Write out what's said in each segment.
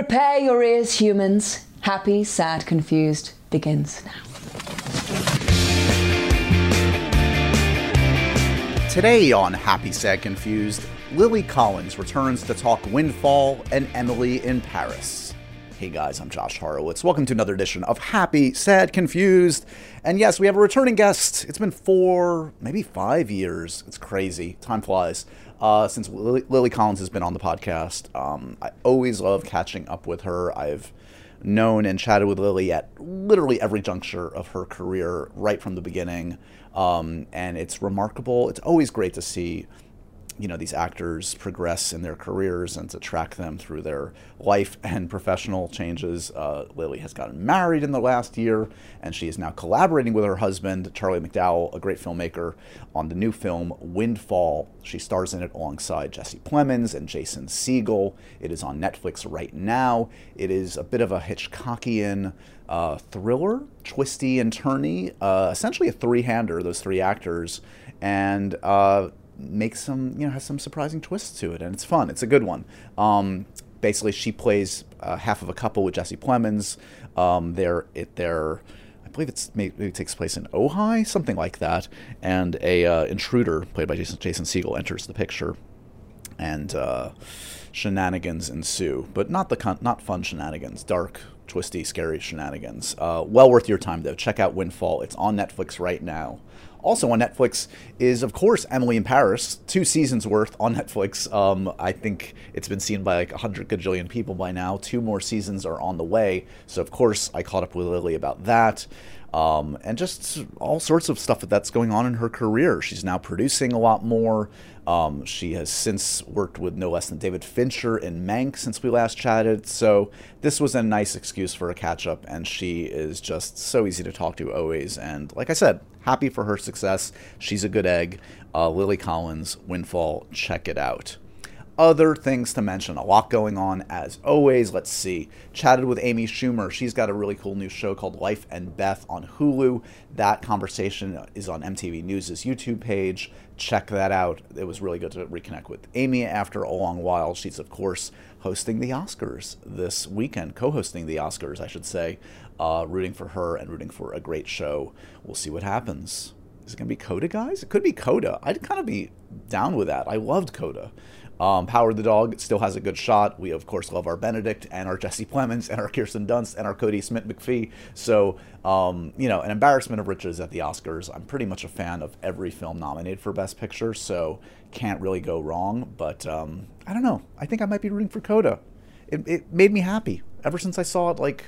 Prepare your ears, humans. Happy, sad, confused begins now. Today on Happy, Sad, Confused, Lily Collins returns to talk Windfall and Emily in Paris. Hey guys, I'm Josh Horowitz. Welcome to another edition of Happy, Sad, Confused. And yes, we have a returning guest. It's been four, maybe five years. It's crazy. Time flies. Uh, since Lily, Lily, Collins has been on the podcast, um, I always love catching up with her. I've known and chatted with Lily at literally every juncture of her career, right from the beginning. Um, and it's remarkable. It's always great to see you know these actors progress in their careers and to track them through their life and professional changes. Uh, Lily has gotten married in the last year, and she is now collaborating with her husband Charlie McDowell, a great filmmaker, on the new film Windfall. She stars in it alongside Jesse Plemons and Jason Segel. It is on Netflix right now. It is a bit of a Hitchcockian. Uh, thriller, twisty and turny, uh, essentially a three-hander. Those three actors, and uh, makes some, you know, has some surprising twists to it, and it's fun. It's a good one. Um, basically, she plays uh, half of a couple with Jesse Plemons. Um, they're it they're I believe it's maybe it takes place in Ojai, something like that, and a uh, intruder played by Jason, Jason Segel enters the picture, and uh, shenanigans ensue, but not the con- not fun shenanigans, dark, twisty, scary shenanigans. Uh, well worth your time though. Check out Windfall. It's on Netflix right now. Also on Netflix is, of course, Emily in Paris, two seasons worth on Netflix. Um, I think it's been seen by like 100 gajillion people by now. Two more seasons are on the way. So, of course, I caught up with Lily about that. Um, and just all sorts of stuff that's going on in her career. She's now producing a lot more. Um, she has since worked with no less than David Fincher in Mank since we last chatted. So this was a nice excuse for a catch up, and she is just so easy to talk to always. And like I said, happy for her success. She's a good egg. Uh, Lily Collins, Windfall, check it out other things to mention. A lot going on as always. Let's see. Chatted with Amy Schumer. She's got a really cool new show called Life and Beth on Hulu. That conversation is on MTV News' YouTube page. Check that out. It was really good to reconnect with Amy after a long while. She's, of course, hosting the Oscars this weekend, co hosting the Oscars, I should say. Uh, rooting for her and rooting for a great show. We'll see what happens. Is it going to be Coda, guys? It could be Coda. I'd kind of be down with that. I loved Coda. Um, Power the Dog still has a good shot. We, of course, love our Benedict and our Jesse Plemons and our Kirsten Dunst and our Kodi Smit-McPhee. So, um, you know, an embarrassment of riches at the Oscars. I'm pretty much a fan of every film nominated for Best Picture, so can't really go wrong. But um, I don't know. I think I might be rooting for Coda. It, it made me happy ever since I saw it, like,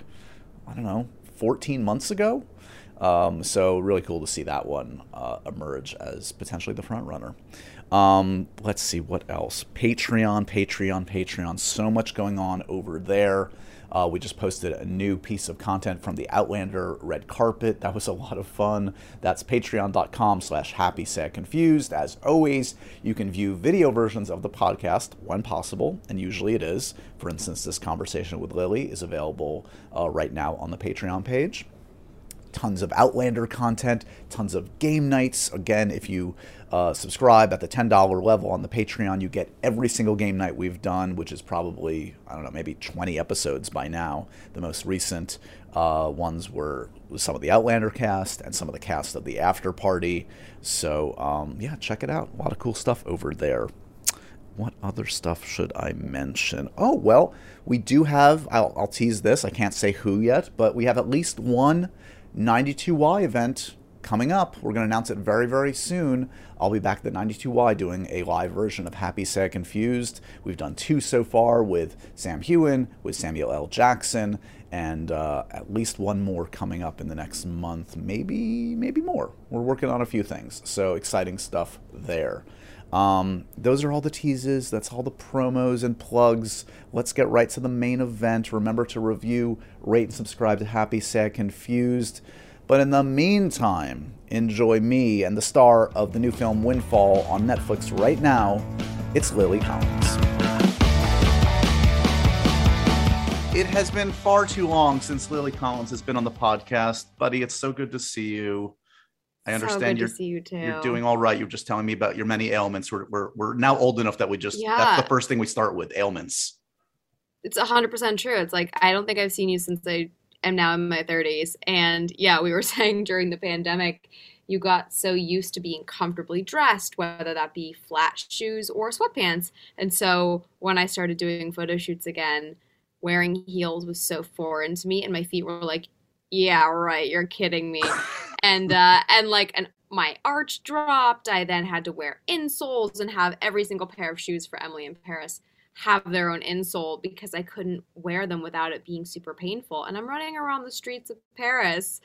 I don't know, 14 months ago. Um, so really cool to see that one uh, emerge as potentially the front runner. Um, let's see what else. Patreon, Patreon, Patreon. So much going on over there. Uh, we just posted a new piece of content from the Outlander red carpet. That was a lot of fun. That's patreon.com slash happy sad confused. As always, you can view video versions of the podcast when possible, and usually it is. For instance, this conversation with Lily is available uh, right now on the Patreon page tons of Outlander content, tons of game nights. Again, if you uh, subscribe at the $10 level on the Patreon, you get every single game night we've done, which is probably, I don't know, maybe 20 episodes by now. The most recent uh, ones were some of the Outlander cast and some of the cast of the After Party. So, um, yeah, check it out. A lot of cool stuff over there. What other stuff should I mention? Oh, well, we do have, I'll, I'll tease this, I can't say who yet, but we have at least one 92Y event coming up. We're going to announce it very, very soon. I'll be back at the 92Y doing a live version of Happy, Sad, Confused. We've done two so far with Sam Heughan, with Samuel L. Jackson, and uh, at least one more coming up in the next month, maybe, maybe more. We're working on a few things, so exciting stuff there. Um, those are all the teases. That's all the promos and plugs. Let's get right to the main event. Remember to review, rate, and subscribe to Happy, Sad, Confused. But in the meantime, enjoy me and the star of the new film Windfall on Netflix right now. It's Lily Collins. It has been far too long since Lily Collins has been on the podcast. Buddy, it's so good to see you. I understand so you're, you you're doing all right. You're just telling me about your many ailments. We're, we're, we're now old enough that we just, yeah. that's the first thing we start with ailments. it's 100% true. It's like, I don't think I've seen you since I am now in my 30s. And yeah, we were saying during the pandemic, you got so used to being comfortably dressed, whether that be flat shoes or sweatpants. And so when I started doing photo shoots again, wearing heels was so foreign to me, and my feet were like, "Yeah, right, you're kidding me." and uh, and like and my arch dropped. I then had to wear insoles and have every single pair of shoes for Emily in Paris have their own insole because I couldn't wear them without it being super painful. And I'm running around the streets of Paris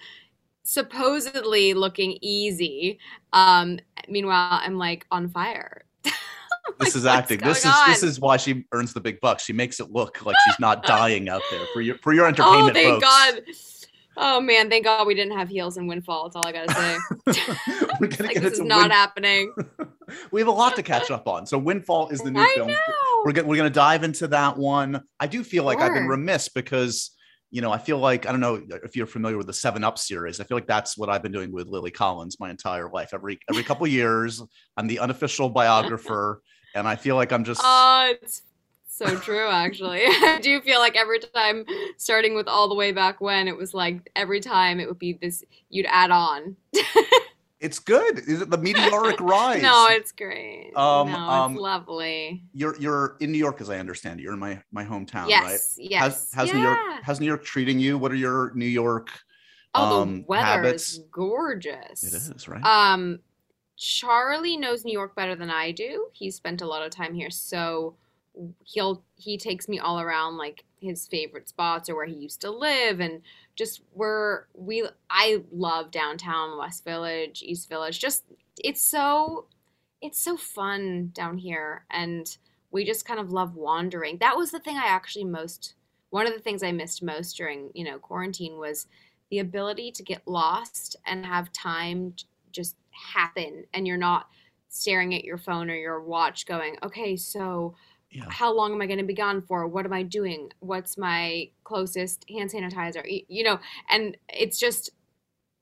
supposedly looking easy. Um, meanwhile, I'm like on fire. this is acting. This is on? this is why she earns the big bucks. She makes it look like she's not dying out there for your for your entertainment. Oh, thank folks. God. Oh man, thank God we didn't have heels in Windfall. That's all I gotta say. We're gonna like, get this is not Wind- happening. we have a lot to catch up on. So Windfall is the new I film. Know. We're gonna, we're gonna dive into that one. I do feel like sure. I've been remiss because you know, I feel like I don't know if you're familiar with the Seven Up series. I feel like that's what I've been doing with Lily Collins my entire life. Every every couple years, I'm the unofficial biographer, and I feel like I'm just. Oh, it's so true. Actually, I do feel like every time, starting with all the way back when, it was like every time it would be this. You'd add on. It's good. Is it the meteoric rise? no, it's great. Um, no, um, it's lovely. You're you're in New York, as I understand. It. You're in my my hometown, yes, right? Yes. How's, how's yeah. New York? How's New York treating you? What are your New York? Oh, um, the weather habits? is gorgeous. It is right. Um, Charlie knows New York better than I do. He spent a lot of time here, so he'll he takes me all around like his favorite spots or where he used to live and just where we I love downtown West Village, East Village. Just it's so it's so fun down here and we just kind of love wandering. That was the thing I actually most one of the things I missed most during, you know, quarantine was the ability to get lost and have time just happen and you're not staring at your phone or your watch going, "Okay, so yeah. how long am I going to be gone for? What am I doing? What's my closest hand sanitizer? You know, and it's just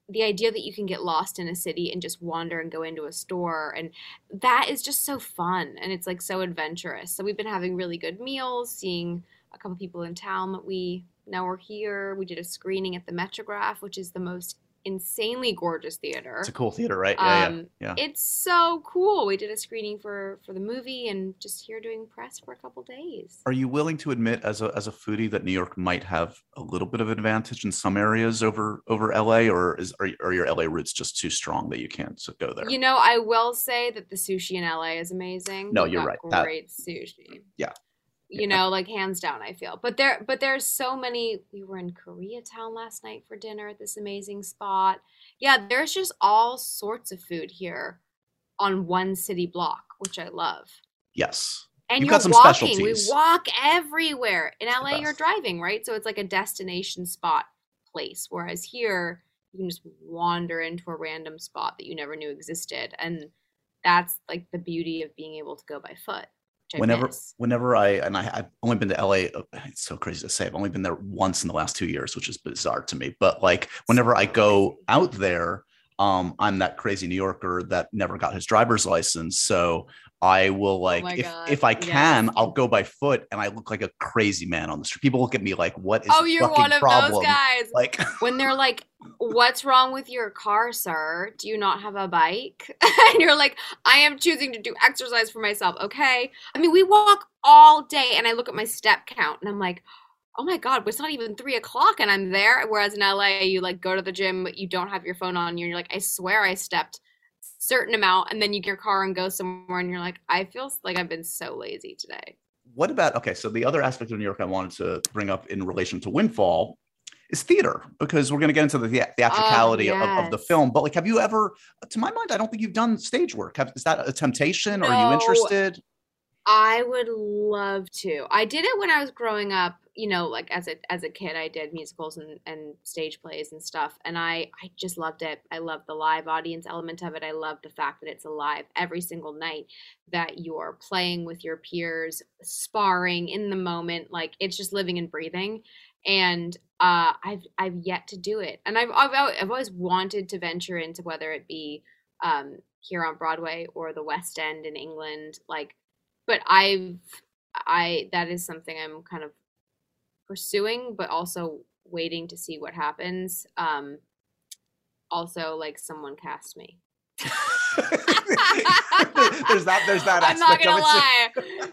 the idea that you can get lost in a city and just wander and go into a store and that is just so fun and it's like so adventurous. So we've been having really good meals, seeing a couple people in town that we know are here. We did a screening at the Metrograph, which is the most insanely gorgeous theater. It's a cool theater, right? Yeah, um, yeah, yeah. It's so cool. We did a screening for for the movie and just here doing press for a couple days. Are you willing to admit as a as a foodie that New York might have a little bit of advantage in some areas over over LA or is are, are your LA roots just too strong that you can't go there? You know, I will say that the sushi in LA is amazing. No, We've you're right. Great that, sushi. Yeah you know like hands down i feel. But there but there's so many we were in koreatown last night for dinner at this amazing spot. Yeah there's just all sorts of food here on one city block which i love. Yes. And You've you're got some walking. Specialties. we walk everywhere. In la you're driving right? So it's like a destination spot place whereas here you can just wander into a random spot that you never knew existed. And that's like the beauty of being able to go by foot whenever whenever I and I, I've only been to LA. uh, It's so crazy to say. I've only been there once in the last two years, which is bizarre to me. But like whenever I go out there, um, I'm that crazy New Yorker that never got his driver's license. So I will oh like Oh if God, if I can, yes. I'll go by foot, and I look like a crazy man on the street. People look at me like, "What is oh you're one of problem?" those guys Like, when they're like, What's wrong with your car, sir? Do you not have a bike? and you're like, I am choosing to do exercise for myself. Okay. I mean, we walk all day, and I look at my step count, and I'm like, Oh my God, it's not even three o'clock, and I'm there. Whereas in LA, you like go to the gym, but you don't have your phone on you, and you're like, I swear I stepped certain amount, and then you get your car and go somewhere, and you're like, I feel like I've been so lazy today. what about okay? So the other aspect of New York I wanted to bring up in relation to Windfall is theater because we're going to get into the thea- theatricality oh, of, of the film. But like, have you ever, to my mind, I don't think you've done stage work. Have, is that a temptation? Are you interested? I would love to. I did it when I was growing up, you know, like as a as a kid I did musicals and, and stage plays and stuff and I I just loved it. I loved the live audience element of it. I love the fact that it's alive every single night that you're playing with your peers, sparring in the moment, like it's just living and breathing. And uh I've I've yet to do it. And I've I've, I've always wanted to venture into whether it be um here on Broadway or the West End in England like but I've I that is something I'm kind of pursuing, but also waiting to see what happens. Um, also, like someone cast me. there's that. There's that. I'm not gonna lie.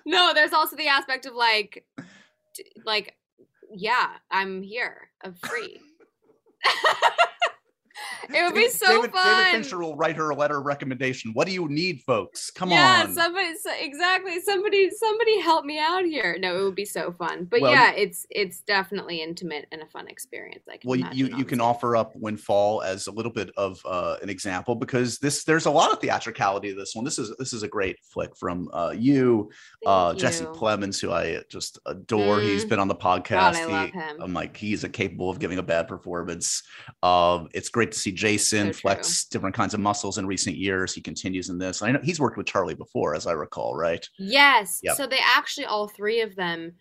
No, there's also the aspect of like, like, yeah, I'm here. I'm free. it would be so David, fun. David Fincher will write her a letter of recommendation. What do you need, folks? Come yeah, on. Yeah, somebody exactly. Somebody somebody help me out here. No, it would be so fun. But Well, yeah, it's it's definitely intimate and a fun experience. I can well, you you can offer up Windfall as a little bit of uh, an example because this there's a lot of theatricality to this one. This is this is a great flick from uh, you, uh, Thank Jesse you. Plemons, who I just adore. He's been on the God, podcast. I love him. I'm like he's capable of giving a bad performance. Um, it's great to see Jason So flex different kinds of muscles in recent years. He continues in this. I know he's worked with Charlie before, as I recall, right? Yes. Yep. So they actually all three of them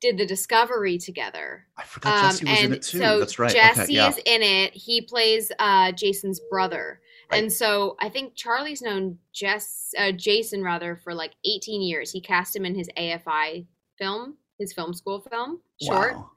did the discovery together. I forgot Jesse was in and it too. so That's right. Jesse okay, yeah. is in it. He plays uh, Jason's brother. Right. And so I think Charlie's known Jess, uh, Jason rather for like 18 years. He cast him in his AFI film, his film school film short. Wow.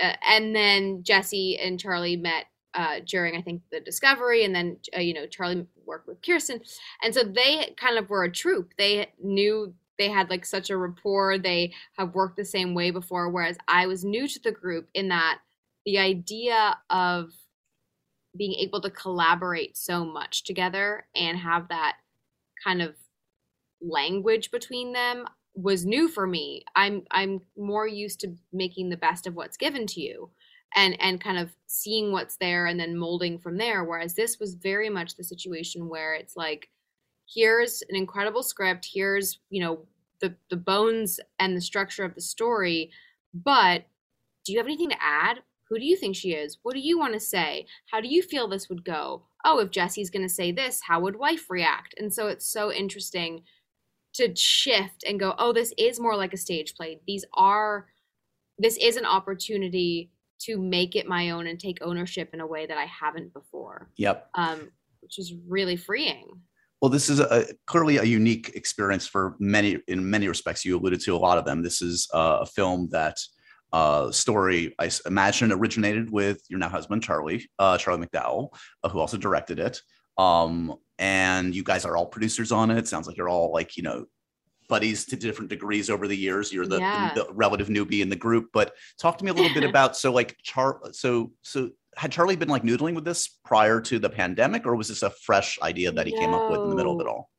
Uh, and then Jesse and Charlie met uh, during I think the Discovery, and then uh, you know Charlie worked with Kirsten, and so they kind of were a troupe. They knew they had like such a rapport. They have worked the same way before, whereas I was new to the group in that the idea of being able to collaborate so much together and have that kind of language between them was new for me. I'm I'm more used to making the best of what's given to you and and kind of seeing what's there and then molding from there whereas this was very much the situation where it's like here's an incredible script, here's, you know, the the bones and the structure of the story, but do you have anything to add? Who do you think she is? What do you want to say? How do you feel this would go? Oh, if Jesse's going to say this, how would wife react? And so it's so interesting to shift and go, oh, this is more like a stage play. These are, this is an opportunity to make it my own and take ownership in a way that I haven't before, Yep. um, which is really freeing. Well, this is a, clearly a unique experience for many, in many respects. You alluded to a lot of them. This is uh, a film that uh, story I imagine originated with your now husband Charlie, uh, Charlie McDowell, uh, who also directed it. Um, and you guys are all producers on it. Sounds like you're all like you know buddies to different degrees over the years. You're the, Yeah. the, the relative newbie in the group. But talk to me a little bit about so like Char. So so had Charlie been like noodling with this prior to the pandemic, or was this a fresh idea that he came up with in the middle of it all?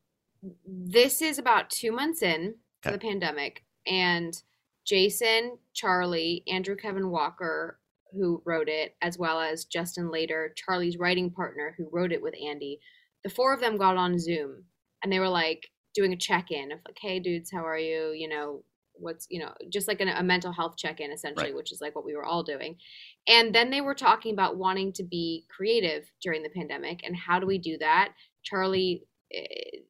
this is about two months in to the pandemic and jason charlie andrew kevin walker who wrote it as well as justin Lader charlie's writing partner who wrote it with andy the four of them got on zoom and they were like doing a check-in of like hey dudes how are you? You know what's you know just like an, a mental health check-in essentially Right. which is like what we were all doing. And then they were talking about wanting to be creative during the pandemic and how do we do that? Charlie eh,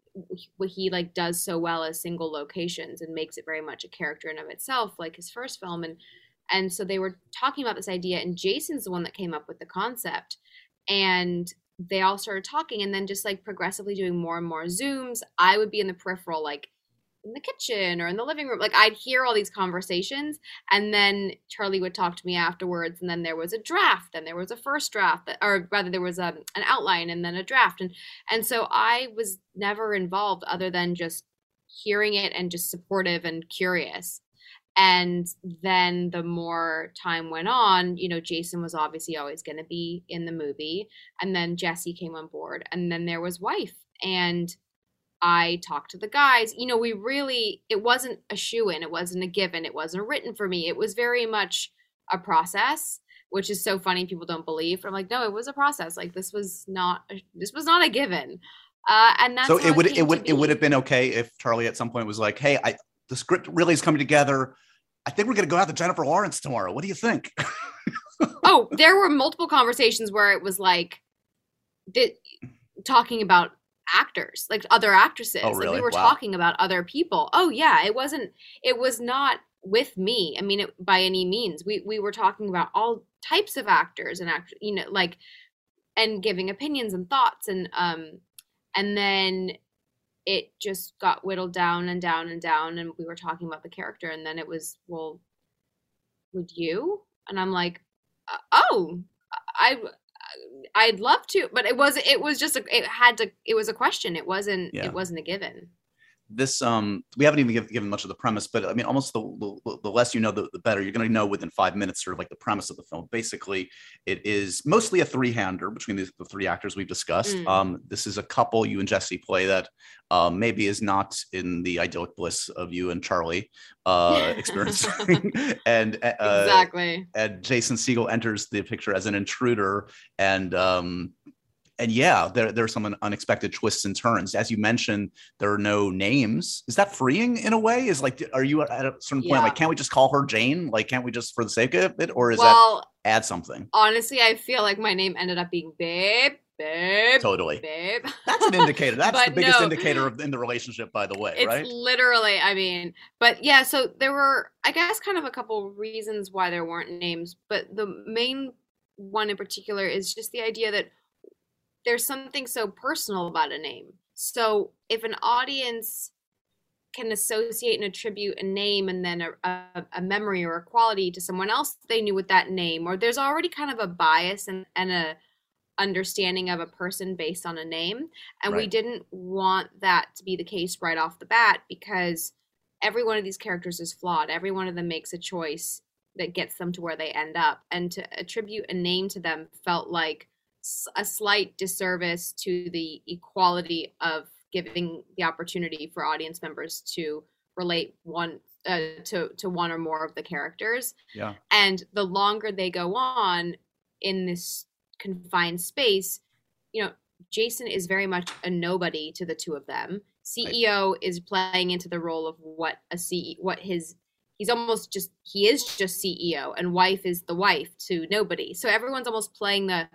what he like does so well as single locations and makes it very much a character in of itself like his first film and and so they were talking about this idea and jason's the one that came up with the concept and they all started talking and then just like progressively doing more and more zooms i would be in the peripheral like in the kitchen or in the living room like i'd hear all these conversations and then charlie would talk to me afterwards and then there was a draft then there was a first draft or rather there was a, an outline and then a draft and and so I was never involved other than just hearing it and just supportive and curious. And then the more time went on, you know, Jason was obviously always going to be in the movie. And then Jesse came on board. And then there was Wife. And I talked to the guys. You know, we really, it wasn't a shoe in, it wasn't a given, it wasn't written for me. It was very much a process which is so funny people don't believe i'm like no it was a process like this was not a, this was not a given uh and that's so it would it would it would have been okay if Charlie at some point was like, "Hey, I the script really is coming together. I think we're going to go out to Jennifer Lawrence tomorrow. What do you think?" oh there were multiple conversations where it was like the, talking about actors like other actresses Oh, like really? we were Wow. talking about other people oh yeah it wasn't it was not with me i mean it, by any means we we were talking about all types of actors and act you know like and giving opinions and thoughts and um and then it just got whittled down and down and down and we were talking about the character and then it was well would you? And I'm like, "Uh, oh, I, I'd love to, but it was, it was just, a, it had to, it was a question. It wasn't, Yeah. it wasn't a given. This um we haven't even given, given much of the premise but i mean almost the the, the less you know the, the better you're going to know within five minutes sort of like the premise of the film basically it is mostly a three-hander between the, the three actors we've discussed Mm. um this is a couple you and jesse play that um maybe is not in the idyllic bliss of you and charlie uh experiencing and uh exactly. and Jason Segel enters the picture as an intruder, and um, and yeah, there there are some unexpected twists and turns. As you mentioned, there are no names. Is that freeing in a way? Is like, are you at a certain point Yeah. like, can't we just call her Jane? Like, can't we just for the sake of it, or is well, that add something? honestly, I feel like my name ended up being Babe, Babe, Totally. Babe. That's an indicator. That's the biggest no. indicator of, in the relationship, by the way, it's right? literally i mean but yeah so there were i guess kind of a couple reasons why there weren't names but the main one in particular is just the idea that there's something so personal about a name. So if an audience can associate and attribute a name and then a, a, a memory or a quality to someone else they knew with that name or there's already kind of a bias and, and a understanding of a person based on a name. And we didn't want that to be the case right off the bat because every one of these characters is flawed. Every one of them makes a choice that gets them to where they end up. And to attribute a name to them felt like a slight disservice to the equality of giving the opportunity for audience members to relate one uh, to to one or more of the characters. Yeah. and the longer they go on in this confined space you know jason is very much a nobody to the two of them. Ceo is playing into the role of what a ce what his he's almost just he is just ceo and wife is the wife to nobody. So everyone's almost playing the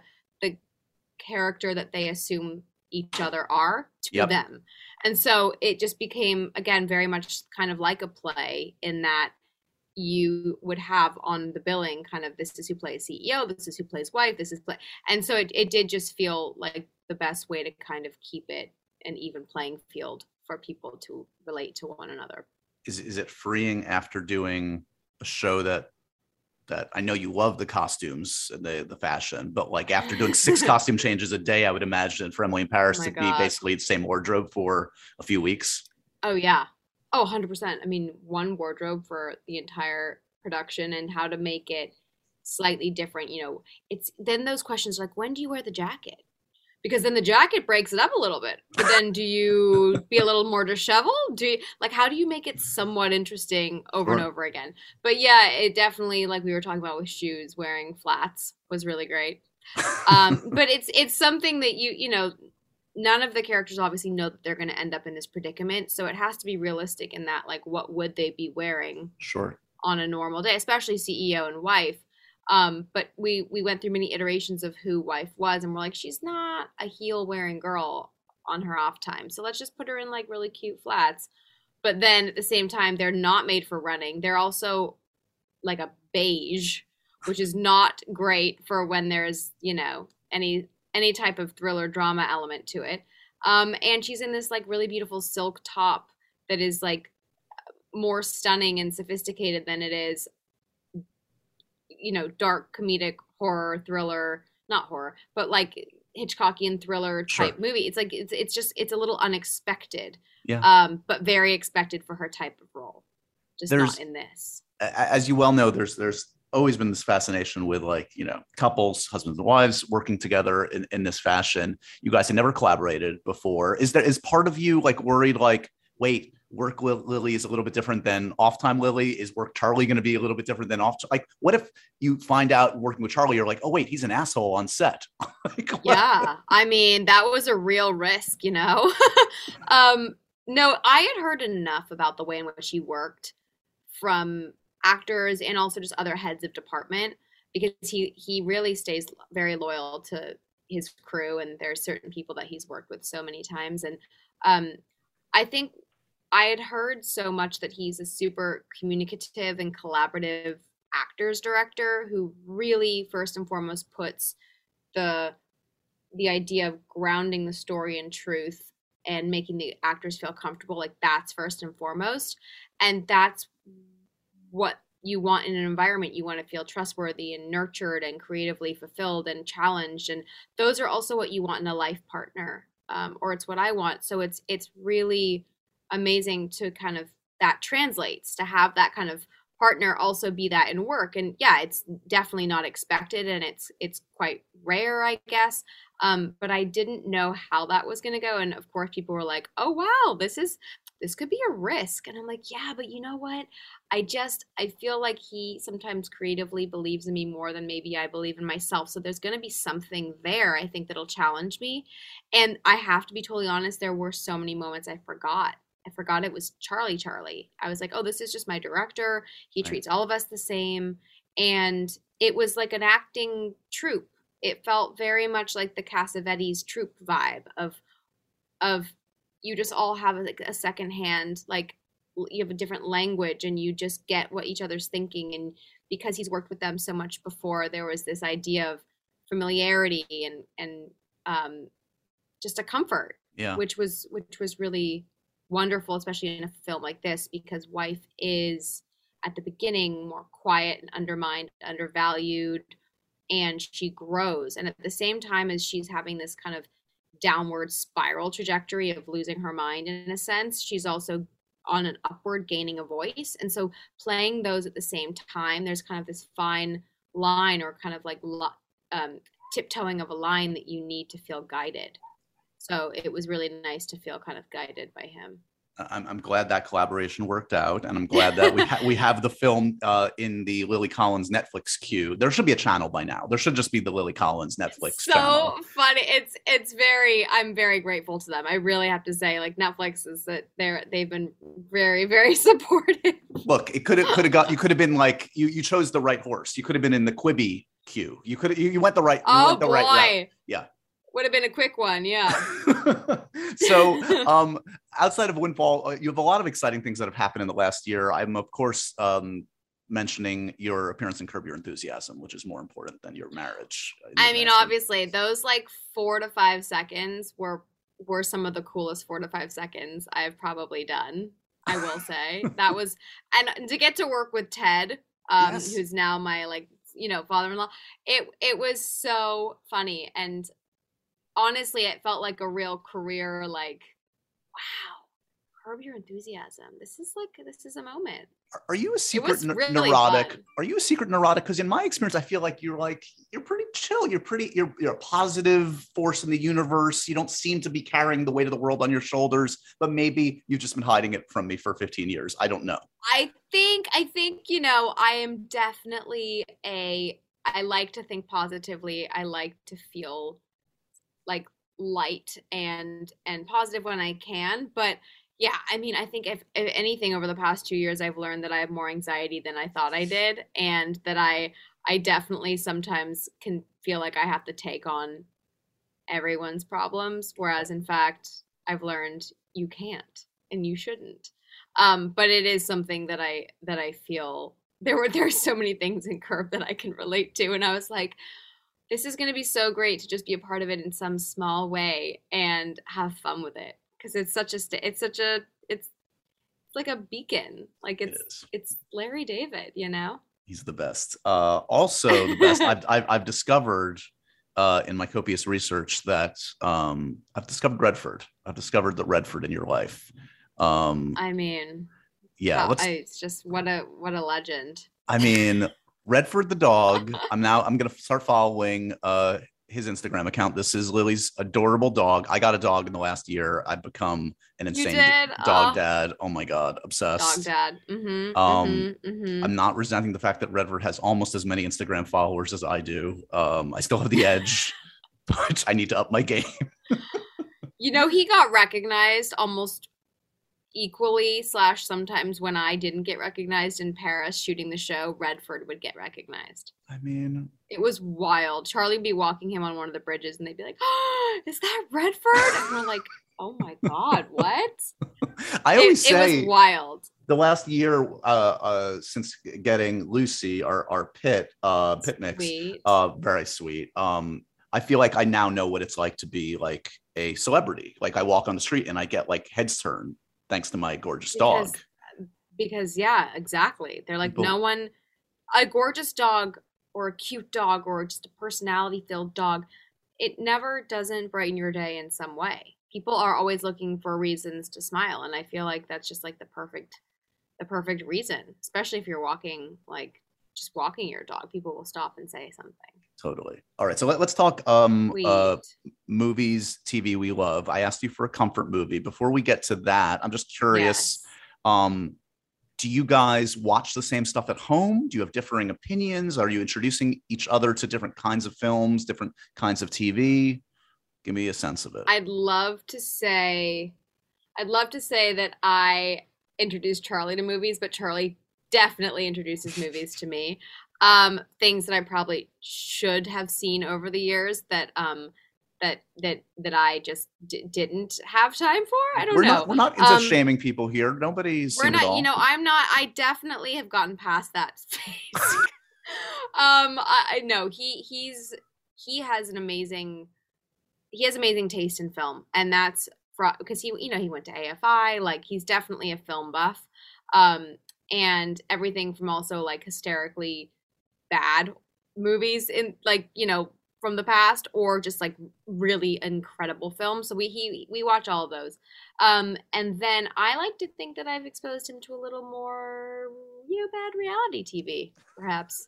character that they assume each other are to Yep. them and so it just became again very much kind of like a play in that you would have on the billing kind of this is who plays CEO, this is who plays wife, this is play and so it, it did just feel like the best way to kind of keep it an even playing field for people to relate to one another. Is is it freeing after doing a show that that I know you love the costumes and the the fashion, but like after doing six costume changes a day, I would imagine for Emily in Paris Oh to be basically the same wardrobe for a few weeks. Oh yeah. Oh, 100%. I mean, one wardrobe for the entire production and how to make it slightly different, you know. It's then those questions like when do you wear the jacket? Because then the jacket breaks it up a little bit. But then do you be a little more disheveled? Do you, like how do you make it somewhat interesting over and over again? But yeah, it definitely like we were talking about with shoes, wearing flats was really great. Um, but it's it's something that you you know none of the characters obviously know that they're going to end up in this predicament so it has to be realistic in that like what would they be wearing Sure. on a normal day especially ceo and wife um, but we we went through many iterations of who wife was and we're like she's not a heel wearing girl on her off time so let's just put her in like really cute flats. But then at the same time they're not made for running. They're also like a beige which is not great for when there's you know any any type of thriller drama element to it. Um and she's in this like really beautiful silk top that is like more stunning and sophisticated than it is you know dark comedic horror thriller not horror but like hitchcockian thriller Sure. type movie it's like it's it's just it's a little unexpected Yeah. um but very expected for her type of role just There's- not in this As you well know, there's there's always been this fascination with like you know couples, husbands and wives working together in, in this fashion. You guys had never collaborated before. Is there is part of you like worried like wait work Lil- Lily is a little bit different than off time Lily? Is work Charlie going to be a little bit different than off? Like, what if you find out working with Charlie, you're like, oh wait, he's an asshole on set. like, yeah i mean that was a real risk you know um no i had heard enough about the way in which he worked from actors and also just other heads of department because he he really stays very loyal to his crew and there's certain people that he's worked with so many times and um i think i had heard so much that he's a super communicative and collaborative actors director who really first and foremost puts the the idea of grounding the story in truth and making the actors feel comfortable like that's first and foremost. And that's what you want in an environment. You want to feel trustworthy and nurtured and creatively fulfilled and challenged. And those are also what you want in a life partner um, or it's what i want. So it's it's really amazing to kind of that translates to have that kind of partner also be that in work. And yeah it's definitely not expected and it's it's quite rare i guess. Um, but i didn't know how that was going to go. And of course people were like oh wow this is this could be a risk. And i'm like yeah but you know what? I just i feel like he sometimes creatively believes in me more than maybe i believe in myself. So there's going to be something there i think that'll challenge me. And i have to be totally honest there were so many moments i forgot I forgot it was Charlie Charlie. I was like, oh, this is just my director. He right. treats all of us the same. And it was like an acting troupe. It felt very much like the Cassavetes troupe vibe of of you just all have like a second hand, like you have a different language and you just get what each other's thinking. And because he's worked with them so much before, there was this idea of familiarity and and um, just a comfort. Yeah. Which was which was really wonderful, especially in a film like this, because wife is at the beginning more quiet and undermined, undervalued, and she grows. And at the same time as she's having this kind of downward spiral trajectory of losing her mind in a sense, she's also on an upward gaining a voice. And so playing those at the same time, there's kind of this fine line or kind of like um, tiptoeing of a line that you need to feel guided. So it was really nice to feel kind of guided by him. I'm, I'm glad that collaboration worked out, and I'm glad that we ha- we have the film uh, in the Lily Collins Netflix queue. There should be a channel by now. There should just be the Lily Collins Netflix. So channel. funny! It's it's very. I'm very grateful to them. I really have to say, like Netflix is that they're they've been very very supportive. Look, it could have could have got you could have been like you you chose the right horse. You could have been in the Quibi queue. You could you, you went the right. You oh went the boy! Right yeah. Would have been a quick one, yeah. so, um, outside of Windfall, uh, you have a lot of exciting things that have happened in the last year. I'm, of course, um, mentioning your appearance in Curb Your Enthusiasm, which is more important than your marriage. Uh, I mean, obviously, those like four to five seconds were were some of the coolest four to five seconds I've probably done. I will say that was, and to get to work with Ted, um, yes. who's now my like you know father-in-law. It it was so funny, and honestly, it felt like a real career, like, wow, curb your enthusiasm. This is like, this is a moment. Are you a secret really neurotic? Fun. Are you a secret neurotic? Because in my experience, I feel like you're like you're pretty chill. You're pretty you're you're a positive force in the universe. You don't seem to be carrying the weight of the world on your shoulders. But maybe you've just been hiding it from me for 15 years. I don't know. I think I think you know I am definitely a. I like to think positively. I like to feel like light and and positive when I can. But yeah, I mean, I think if, if anything over the past two years, I've learned that I have more anxiety than I thought I did, and that I I definitely sometimes can feel like I have to take on everyone's problems, whereas in fact, I've learned you can't and you shouldn't. Um, but it is something that I that I feel there were there are so many things in Curb that I can relate to, and I was like, this is going to be so great to just be a part of it in some small way and have fun with it. Because it's such a st- it's such a it's like a beacon. Like it's it it's larry david you know? He's the best. Uh also the best. I've, I've, I've discovered uh in my copious research that um i've discovered redford. I've discovered the redford in your life. Um i mean yeah I, it's just what a what a legend. I mean Redford the dog. I'm now I'm gonna start following uh his Instagram account. This is Lily's adorable dog. I got a dog in the last year. I've become an insane dog oh. dad. Oh my god, obsessed. Dog dad. Mm-hmm, um, mm-hmm, mm-hmm. I'm not resenting the fact that Redford has almost as many Instagram followers as I do. Um, I still have the edge, but I need to up my game. you know, he got recognized almost equally slash sometimes when i didn't get recognized in paris shooting the show redford would get recognized. I mean it was wild. Charlie would be walking him on one of the bridges and they'd be like oh is that redford? And we're like oh my god what? I always it, say it was wild. the last year uh, uh, since getting lucy our, our pit uh pit mix sweet. uh very sweet. Um i feel like i now know what it's like to be like a celebrity. Like i walk on the street and i get like heads turned thanks to my gorgeous because dog. because yeah, exactly. They're like no one a gorgeous dog or a cute dog or just a personality filled dog, it never doesn't brighten your day in some way. People are always looking for reasons to smile and I feel like that's just like the perfect the perfect reason, especially if you're walking like just walking your dog, people will stop and say something. Totally. All right. So let, us talk um uh movies, TV we love. I asked you for a comfort movie. Before we get to that, I'm just curious. Yes. Um, do you guys watch the same stuff at home? Do you have differing opinions? Are you introducing each other to different kinds of films, different kinds of TV? Give me a sense of it. I'd love to say I'd love to say that I introduced Charlie to movies, but Charlie definitely introduces movies to me. Um, things that I probably should have seen over the years that um that that that I just d- didn't have time for. I don't we're know. not we're not into Um, shaming people here. Nobody's we're not you know i'm not i definitely have gotten past that phase um i know he he's he has an amazing he has amazing taste in film and that's because he you know he went to afi like he's definitely a film buff um and everything from also like hysterically bad movies in like you know from the past or just like really incredible films so we he we watch all of those um, and then I like to think that I've exposed him to a little more, you know, bad reality TV, perhaps.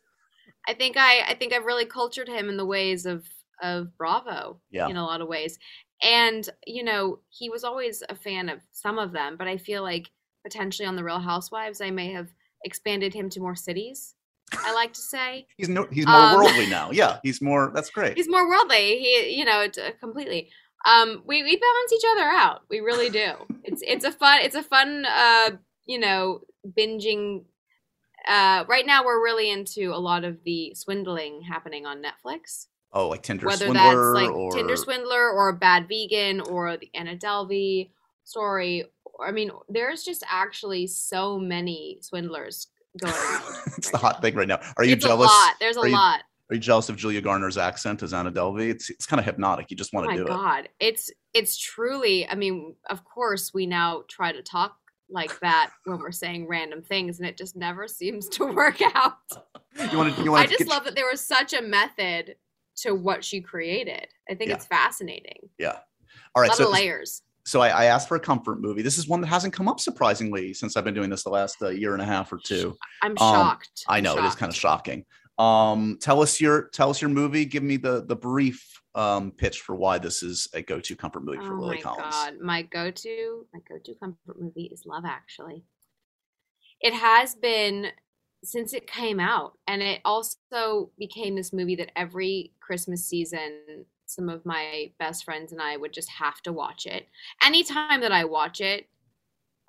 I think I, I think I've really cultured him in the ways of of Bravo, Yeah. in a lot of ways. And you know, he was always a fan of some of them, but I feel like potentially on the Real Housewives, I may have expanded him to more cities. I like to say he's no, he's more Um, worldly now. Yeah, he's more. That's great. he's more worldly. He, you know, it, uh, completely. Um, we we balance each other out. We really do. It's it's a fun it's a fun uh you know binging. Uh, right now we're really into a lot of the swindling happening on Netflix. Oh, like Tinder Whether Swindler that's like or Tinder Swindler or Bad Vegan or the Anna Delvey story. I mean, there's just actually so many swindlers going around. it's right the hot now. thing right now. Are you it's jealous? a lot. There's a you- lot. Are you jealous of Julia Garner's accent as Anna Delvey? It's it's kind of hypnotic. You just want oh to do it. Oh, God it's it's truly i mean of course we now try to talk like that when we're saying random things and it just never seems to work out You want to? You i want just love that there was such a method to what she created i think Yeah. it's fascinating Yeah. All right. So layers so I, I asked for a comfort movie. This is one that hasn't come up surprisingly since I've been doing this the last uh, year and a half or two. i'm shocked I know it is kind of shocking. Um, tell us your tell us your movie. Give me the the brief um, pitch for why this is a go to comfort movie for oh Lily my Collins. god my go-to my go-to comfort movie is love actually it has been since it came out and it also became this movie that every christmas season some of my best friends and i would just have to watch it. Anytime that i watch it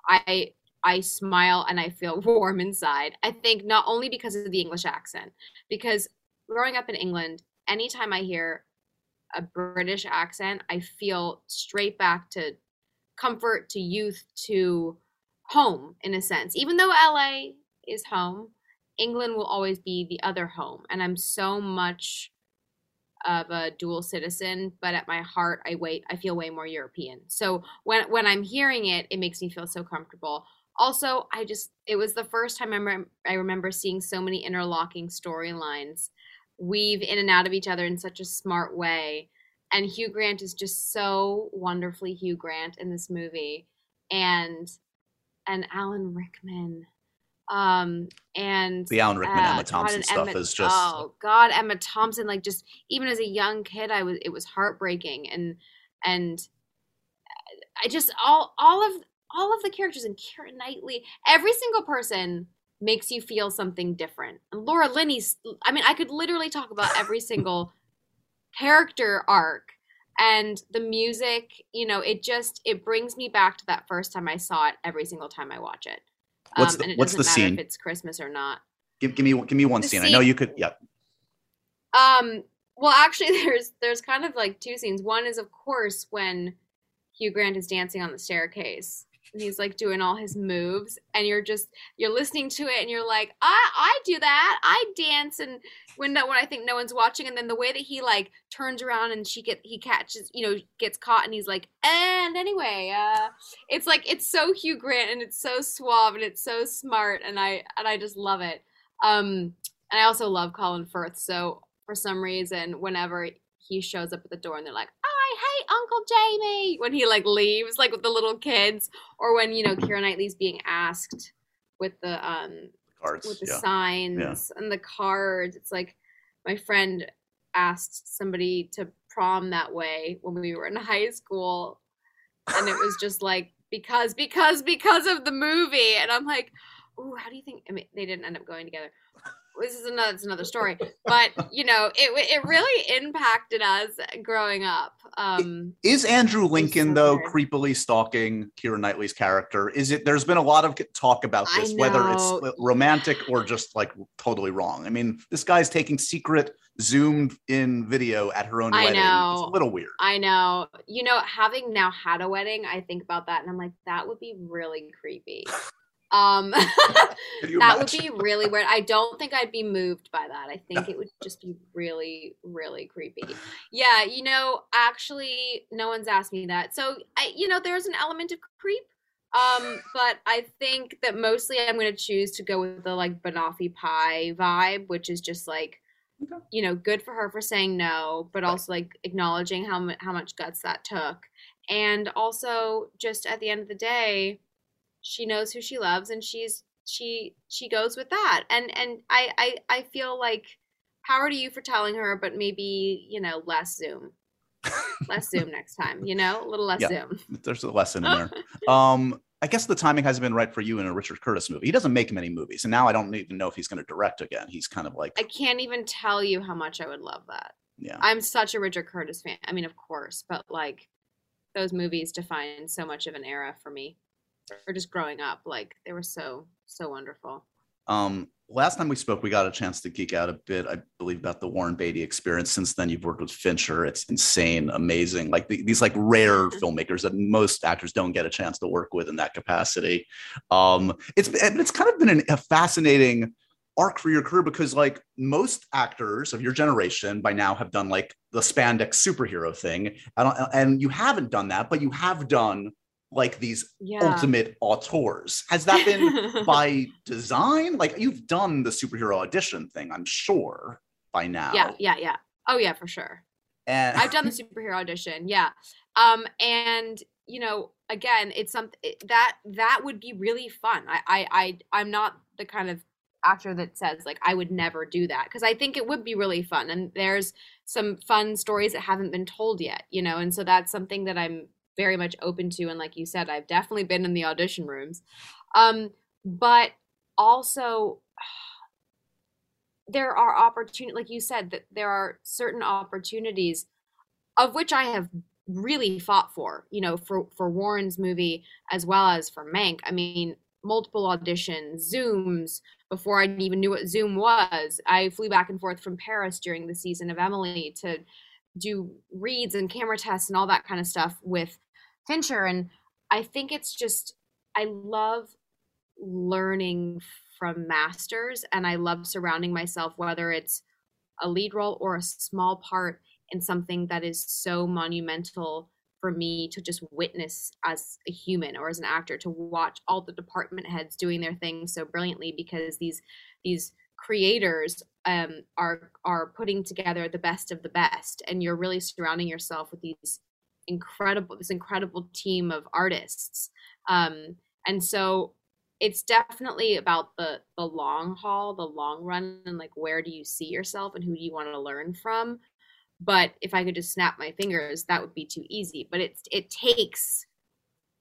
i i smile and i feel warm inside. I think not only because of the english accent because growing up in england anytime i hear a british accent i feel straight back to comfort to youth to home in a sense. Even though la is home england will always be the other home. And i'm so much of a dual citizen but at my heart i wait i feel way more european. So when when i'm hearing it it makes me feel so comfortable. Also i just it was the first time i, rem- I remember seeing so many interlocking storylines. Weave in and out of each other in such a smart way. And hugh grant is just so wonderfully hugh grant in this movie. And and alan rickman um and The Alan Rickman, uh, Emma Thompson stuff Emma- is just oh god emma thompson like just even as a young kid i was it was heartbreaking and and i just all all of all of the characters and Keira Knightley, every single person makes you feel something different. And Laura Linney's, I mean, I could literally talk about every single character arc and the music, you know, it just, it brings me back to that first time I saw it every single time I watch it. Um, What's the- and it what's doesn't the matter scene? if it's Christmas or not. give, give me give me one The scene. I know you could. Yeah. Um, well, actually, there's there's kind of like two scenes. One is, of course, when Hugh Grant is dancing on the staircase, and he's like doing all his moves and you're just you're listening to it and you're like i i do that. I dance and when no when i think no one's watching and then the way that he like turns around and she get he catches you know gets caught and he's like and anyway uh it's like it's so hugh grant and it's so suave and it's so smart and i and i just love it. Um and i also love colin firth so for some reason whenever he shows up at the door and they're like I hate Uncle Jamie when he like leaves, like with the little kids, or when you know Keira Knightley's being asked with the um Cards. with the yeah. signs and the cards. It's like my friend asked somebody to prom that way when we were in high school, and it was just like because because because of the movie, and I'm like, ooh, how do you think? I mean, they didn't end up going together this is another it's another story but you know it it really impacted us growing up um Is Andrew Lincoln though creepily stalking Keira Knightley's character? Is it? There's been a lot of talk about this, whether it's romantic or just like totally wrong. I mean, this guy's taking secret zoomed in video at her own I wedding. know. It's a little weird. i know you know having now had a wedding i think about that and i'm like that would be really creepy um that would be really weird. I don't think i'd be moved by that. I think it would just be really really creepy. Yeah you know actually no one's asked me that. So i you know there's an element of creep um but i think that mostly i'm going to choose to go with the like banoffee pie vibe which is just like Okay. you know good for her for saying no but also like acknowledging how, how much guts that took. And also just at the end of the day she knows who she loves and she's she she goes with that and and i i, I feel like power to you for telling her but maybe you know less zoom less zoom next time you know a little less Yeah. zoom There's a lesson in there. um, I guess the timing hasn't been right for you in a Richard Curtis movie. He doesn't make many movies, and now I don't even know if he's going to direct again. He's kind of like, i can't even tell you how much i would love that yeah. i'm such a richard curtis fan i mean of course but like those movies define so much of an era for me or just growing up like they were so so wonderful Um, last time we spoke, we got a chance to geek out a bit, I believe, about the Warren Beatty experience. Since then, you've worked with Fincher. It's insane, amazing. Like the, these like rare filmmakers that most actors don't get a chance to work with in that capacity. Um, it's and it's kind of been an, a fascinating arc for your career because like most actors of your generation by now have done like the spandex superhero thing. I don't, and you haven't done that, but you have done like these yeah ultimate auteurs. Has that been by design? Like you've done the superhero audition thing, I'm sure by now. yeah yeah yeah oh yeah for sure And I've done the superhero audition, yeah. Um, and you know, again, it's something that that would be really fun. I, I, I, I'm not the kind of actor that says like I would never do that because I think it would be really fun. And there's some fun stories that haven't been told yet, you know, and so that's something that I'm very much open to. And like you said, I've definitely been in the audition rooms, um, but also there are opportunities like you said that there are certain opportunities of which i have really fought for you know for for warren's movie as well as for mank i mean multiple auditions zooms before i even knew what zoom was i flew back and forth from paris during the season of emily to do reads and camera tests and all that kind of stuff with fincher and i think it's just i love learning from masters and i love surrounding myself whether it's a lead role or a small part in something that is so monumental for me to just witness as a human or as an actor to watch all the department heads doing their thing so brilliantly because these these creators um, are are putting together the best of the best. And you're really surrounding yourself with these incredible this incredible team of artists. Um, and so it's definitely about the the long haul the long run and like where do you see yourself and who do you want to learn from? But if i could just snap my fingers that would be too easy. But it's it takes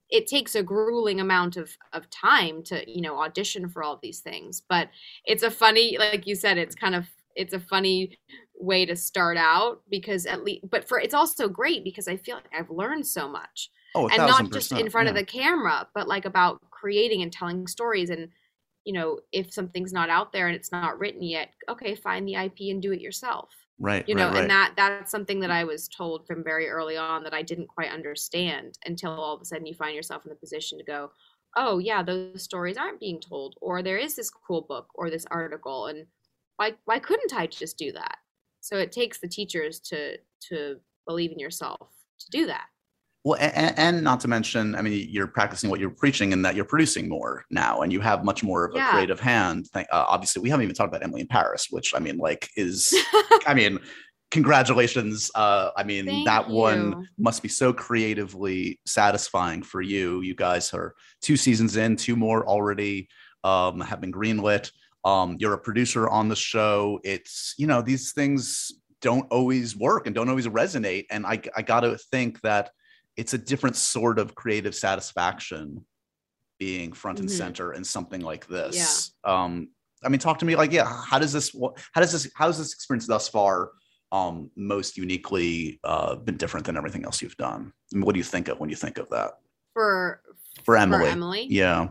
it takes a grueling amount of of time to you know audition for all these things. But it's a funny like you said it's kind of it's a funny way to start out because at least but for it's also great because i feel like i've learned so much oh, and not just in front of the camera but like about creating and telling stories and you know, if something's not out there and it's not written yet, okay, find the IP and do it yourself. Right. You know, right, right. and that that's something that I was told from very early on that I didn't quite understand until all of a sudden you find yourself in the position to go, oh yeah, those stories aren't being told, or there is this cool book or this article, and why why couldn't I just do that? So it takes the teachers to to believe in yourself to do that. Well, and, and, not to mention, I mean, you're practicing what you're preaching, and that you're producing more now, and you have much more of a Yeah. creative hand. Uh, obviously, we haven't even talked about Emily in Paris, which I mean, like, is I mean, congratulations. Uh, I mean, Thank that one must be so creatively satisfying for you. You guys are two seasons in, two more already um, have been greenlit. Um, you're a producer on the show. It's you know these things don't always work and don't always resonate, and I I got to think that it's a different sort of creative satisfaction being front and Mhm. center in something like this. Um, I mean, talk to me like, yeah, how does this, how does this, how has this experience thus far um, most uniquely uh, been different than everything else you've done? I mean, what do you think of when you think of that for for Emily? for Emily. Yeah,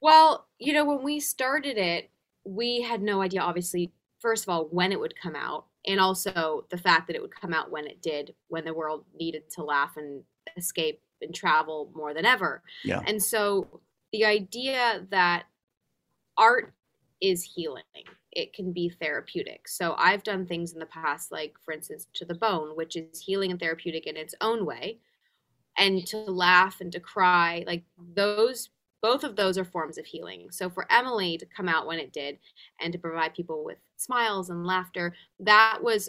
Well, you know, when we started it, we had no idea, obviously, first of all, when it would come out, and also the fact that it would come out when it did, when the world needed to laugh and escape and travel more than ever. Yeah. And so the idea that art is healing, it can be therapeutic. So I've done things in the past, like, for instance, To the Bone, which is healing and therapeutic in its own way. And to laugh and to cry, like those both of those are forms of healing. So for Emily to come out when it did and to provide people with smiles and laughter, that was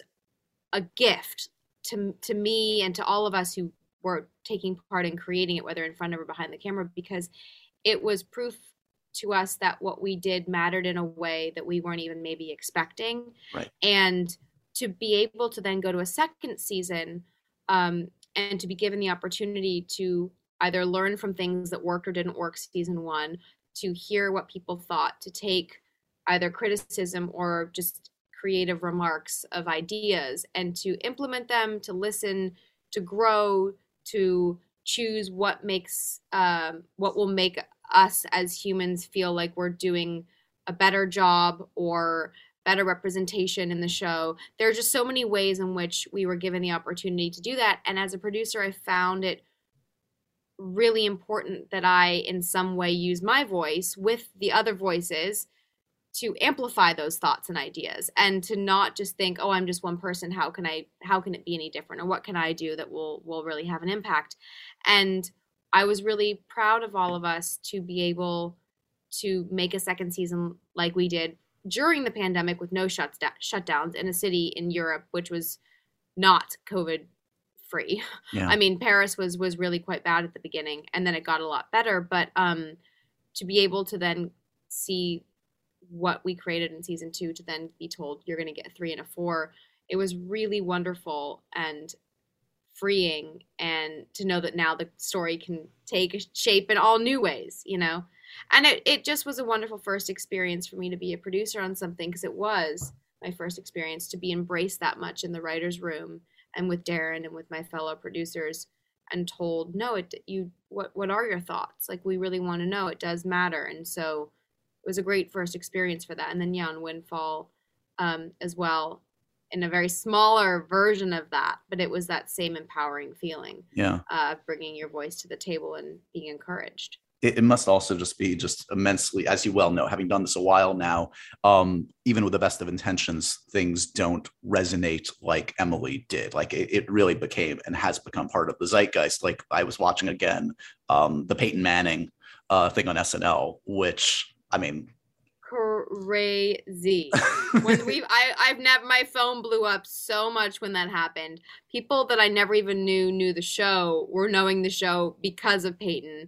a gift to to me and to all of us who were taking part in creating it, whether in front of or behind the camera, because it was proof to us that what we did mattered in a way that we weren't even maybe expecting. Right. And to be able to then go to a second season um, and to be given the opportunity to either learn from things that worked or didn't work season one, to hear what people thought, to take either criticism or just creative remarks of ideas and to implement them, to listen, to grow, to choose what makes um, what will make us as humans feel like we're doing a better job or better representation in the show. There are just so many ways in which we were given the opportunity to do that. And as a producer, I found it really important that I, in some way, use my voice with the other voices to amplify those thoughts and ideas and to not just think oh i'm just one person. How can i how can it be any different? Or what can i do that will will really have an impact? And i was really proud of all of us to be able to make a second season like we did during the pandemic with no shutdowns in a city in Europe which was not covid free yeah, I mean, Paris was was really quite bad at the beginning, and then it got a lot better. But um, to be able to then see what we created in season two, to then be told you're going to get a three and a four, it was really wonderful and freeing, and to know that now the story can take shape in all new ways, you know. And it, it just was a wonderful first experience for me to be a producer on something because it was my first experience to be embraced that much in the writer's room and with Darren and with my fellow producers and told no it you what what are your thoughts? Like we really want to know. It does matter. And so it was a great first experience for that. And then yeah on windfall um, as well in a very smaller version of that but it was that same empowering feeling yeah. uh, of bringing your voice to the table and being encouraged It, it must also just be just immensely, as you well know, having done this a while now. Um, even with the best of intentions, things don't resonate like Emily did. Like it, it really became and has become part of the zeitgeist. Like I was watching again um, the Peyton Manning uh, thing on SNL, which I mean, crazy when we I, i've never my phone blew up so much when that happened people that i never even knew knew the show were knowing the show because of peyton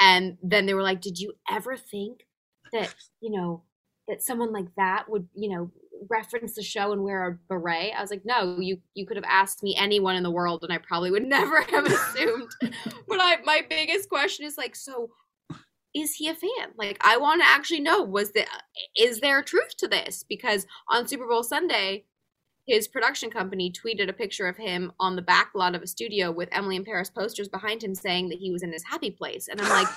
and then they were like did you ever think that you know that someone like that would you know reference the show and wear a beret i was like no you you could have asked me anyone in the world and i probably would never have assumed but i my biggest question is like so is he a fan? Like, I want to actually know was the is there truth to this? Because on Super Bowl Sunday, his production company tweeted a picture of him on the back lot of a studio with Emily in Paris posters behind him saying that he was in his happy place, and I'm like,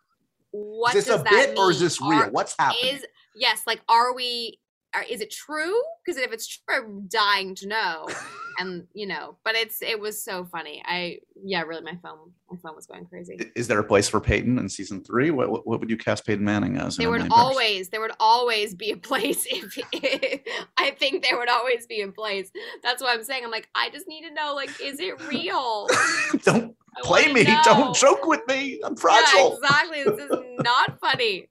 what is this does a that bit mean? or is this real? Are- What's happening? is yes, like are we? Are, is it true? Because if it's true, I'm dying to know. and you know, but it's it was so funny. I yeah, really, my phone my phone was going crazy. is there a place for Peyton in season three? What, what, what would you cast Peyton Manning as? There would always there would always be a place if, I think there would always be a place. That's what I'm saying. I'm like, I just need to know, like, is it real? don't I play me. know. Don't joke with me. I'm fragile. Yeah, exactly. This is not funny.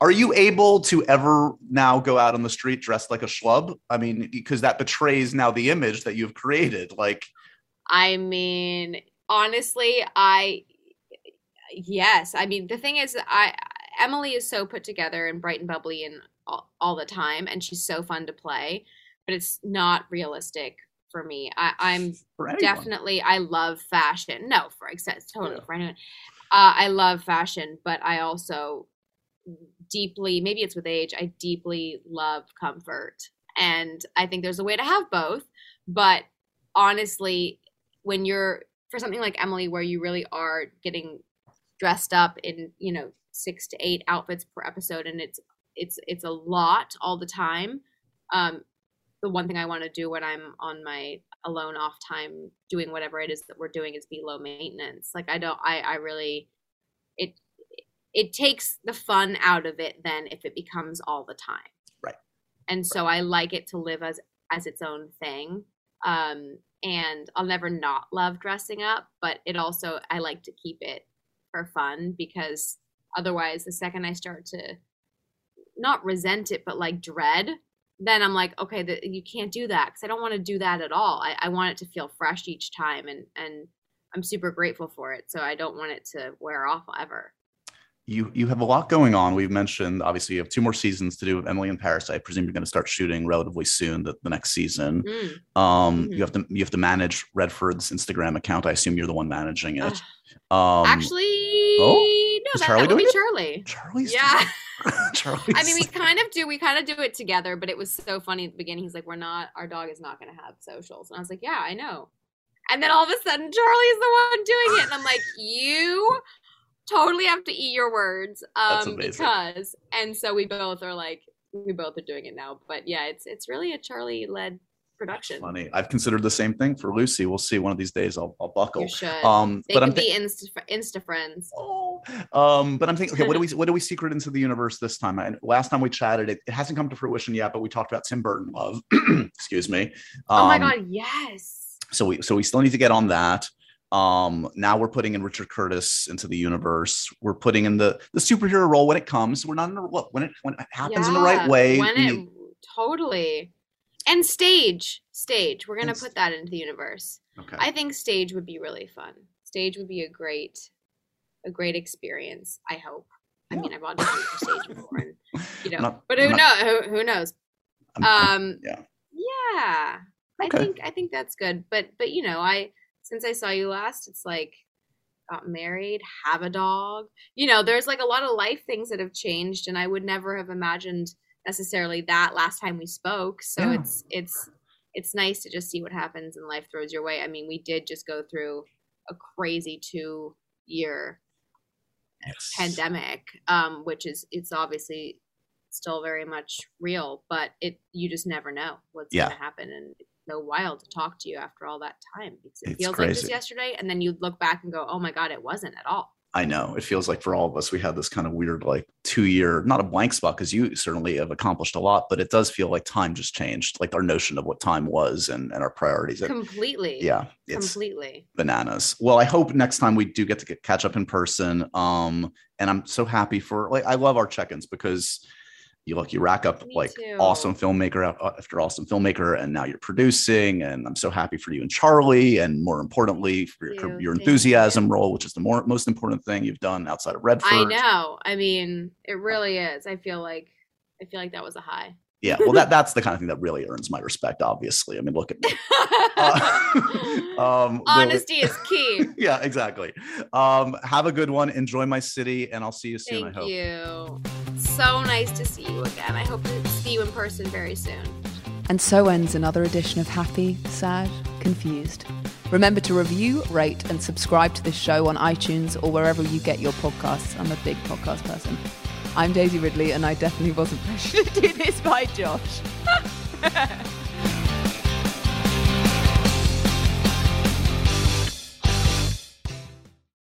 Are you able to ever now go out on the street dressed like a schlub? I mean, because that betrays now the image that you've created. Like, I mean, honestly, I yes. I mean, the thing is, I Emily is so put together and bright and bubbly and all, all the time, and she's so fun to play. But it's not realistic for me. I, I'm for definitely I love fashion. No, for except totally Yeah. for anyone. Uh, I love fashion, but I also deeply maybe it's with age. I deeply love comfort, and I think there's a way to have both. But honestly, when you're for something like Emily, where you really are getting dressed up in you know six to eight outfits per episode, and it's it's it's a lot all the time. Um, the one thing I want to do when I'm on my alone off time doing whatever it is that we're doing is be low maintenance. Like I don't I I really it it takes the fun out of it then if it becomes all the time. Right. And so I like it to live as as its own thing. Um and I'll never not love dressing up, but it also I like to keep it for fun because otherwise the second I start to not resent it but like dread then I'm like, okay, the, you can't do that because I don't want to do that at all. I, I want it to feel fresh each time, and and I'm super grateful for it. So I don't want it to wear off ever. You you have a lot going on. We've mentioned obviously you have two more seasons to do with Emily in Paris. I presume you're going to start shooting relatively soon the, the next season. Mm. Um, Mhm. you have to you have to manage Redford's Instagram account. I assume you're the one managing it. Um, Actually, oh? no, that, Charlie that would be it? Charlie. Charlie's Yeah. Charlie's I mean, we kind of do. We kind of do it together, but it was so funny at the beginning. He's like, "We're not. Our dog is not going to have socials," and I was like, "Yeah, I know." And then all of a sudden, Charlie's the one doing it, and I'm like, "You totally have to eat your words." Um, because, and so we both are like, we both are doing it now. But yeah, it's it's really a Charlie led production. funny. I've considered the same thing for Lucy. We'll see. One of these days, I'll, I'll buckle. You should. Um, they but I'm thi- be insta insta friends. Oh, um, but I'm thinking, okay, what do we what do we secret into the universe this time? I, last time we chatted, it, it hasn't come to fruition yet, but we talked about Tim Burton love. Excuse me. oh my Um, god, yes. So we so we still need to get on that. Um, now we're putting in Richard Curtis into the universe. We're putting in the the superhero role when it comes. We're not in the look when it when it happens in the right way. When it totally. And stage, stage. We're gonna put that into the universe. okay. I think stage would be really fun. Stage would be a great, a great experience. I hope. I mean, I've auditioned for stage before, and you know, Not- but who knows? Who, who knows? I'm- I'm- Um, yeah. yeah. I think I think that's good. But but you know, I since I saw you last, it's like got married, have a dog. You know, there's like a lot of life things that have changed, and I would never have imagined necessarily that last time we spoke. So Yeah. it's it's it's nice to just see what happens and life throws your way. I mean, we did just go through a crazy two year Yes. pandemic, um, which is it's obviously still very much real, but it you just never know what's Yeah. gonna happen and so wild to talk to you after all that time because it It's feels like just crazy. yesterday and then you look back and go, Oh my god, it wasn't at all. I know it feels like for all of us, we had this kind of weird, like two year, not a blank spot, because you certainly have accomplished a lot, but it does feel like time just changed, like our notion of what time was and, and our priorities. It- Completely. yeah, it's completely. bananas. Well, I hope next time we do get to get, catch up in person. Um, and I'm so happy for like I love our check-ins because you look, you rack up Me like too. awesome filmmaker after awesome filmmaker, and now you're producing. And I'm so happy for you and Charlie, and more importantly, for your, your enthusiasm you. role, which is the more most important thing you've done outside of Redford. I know. I mean, it really is. I feel like I feel like that was a high. Yeah, well, that that's the kind of thing that really earns my respect. Obviously, I mean, look at me. Uh, um, Honesty is key. yeah, exactly. Um, have a good one. Enjoy my city, and I'll see you soon. Thank I hope. you. So nice to see you again. I hope to see you in person very soon. And so ends another edition of Happy, Sad, Confused. Remember to review, rate, and subscribe to this show on iTunes or wherever you get your podcasts. I'm a big podcast person. I'm Daisy Ridley, and I definitely wasn't pressured to do this by Josh.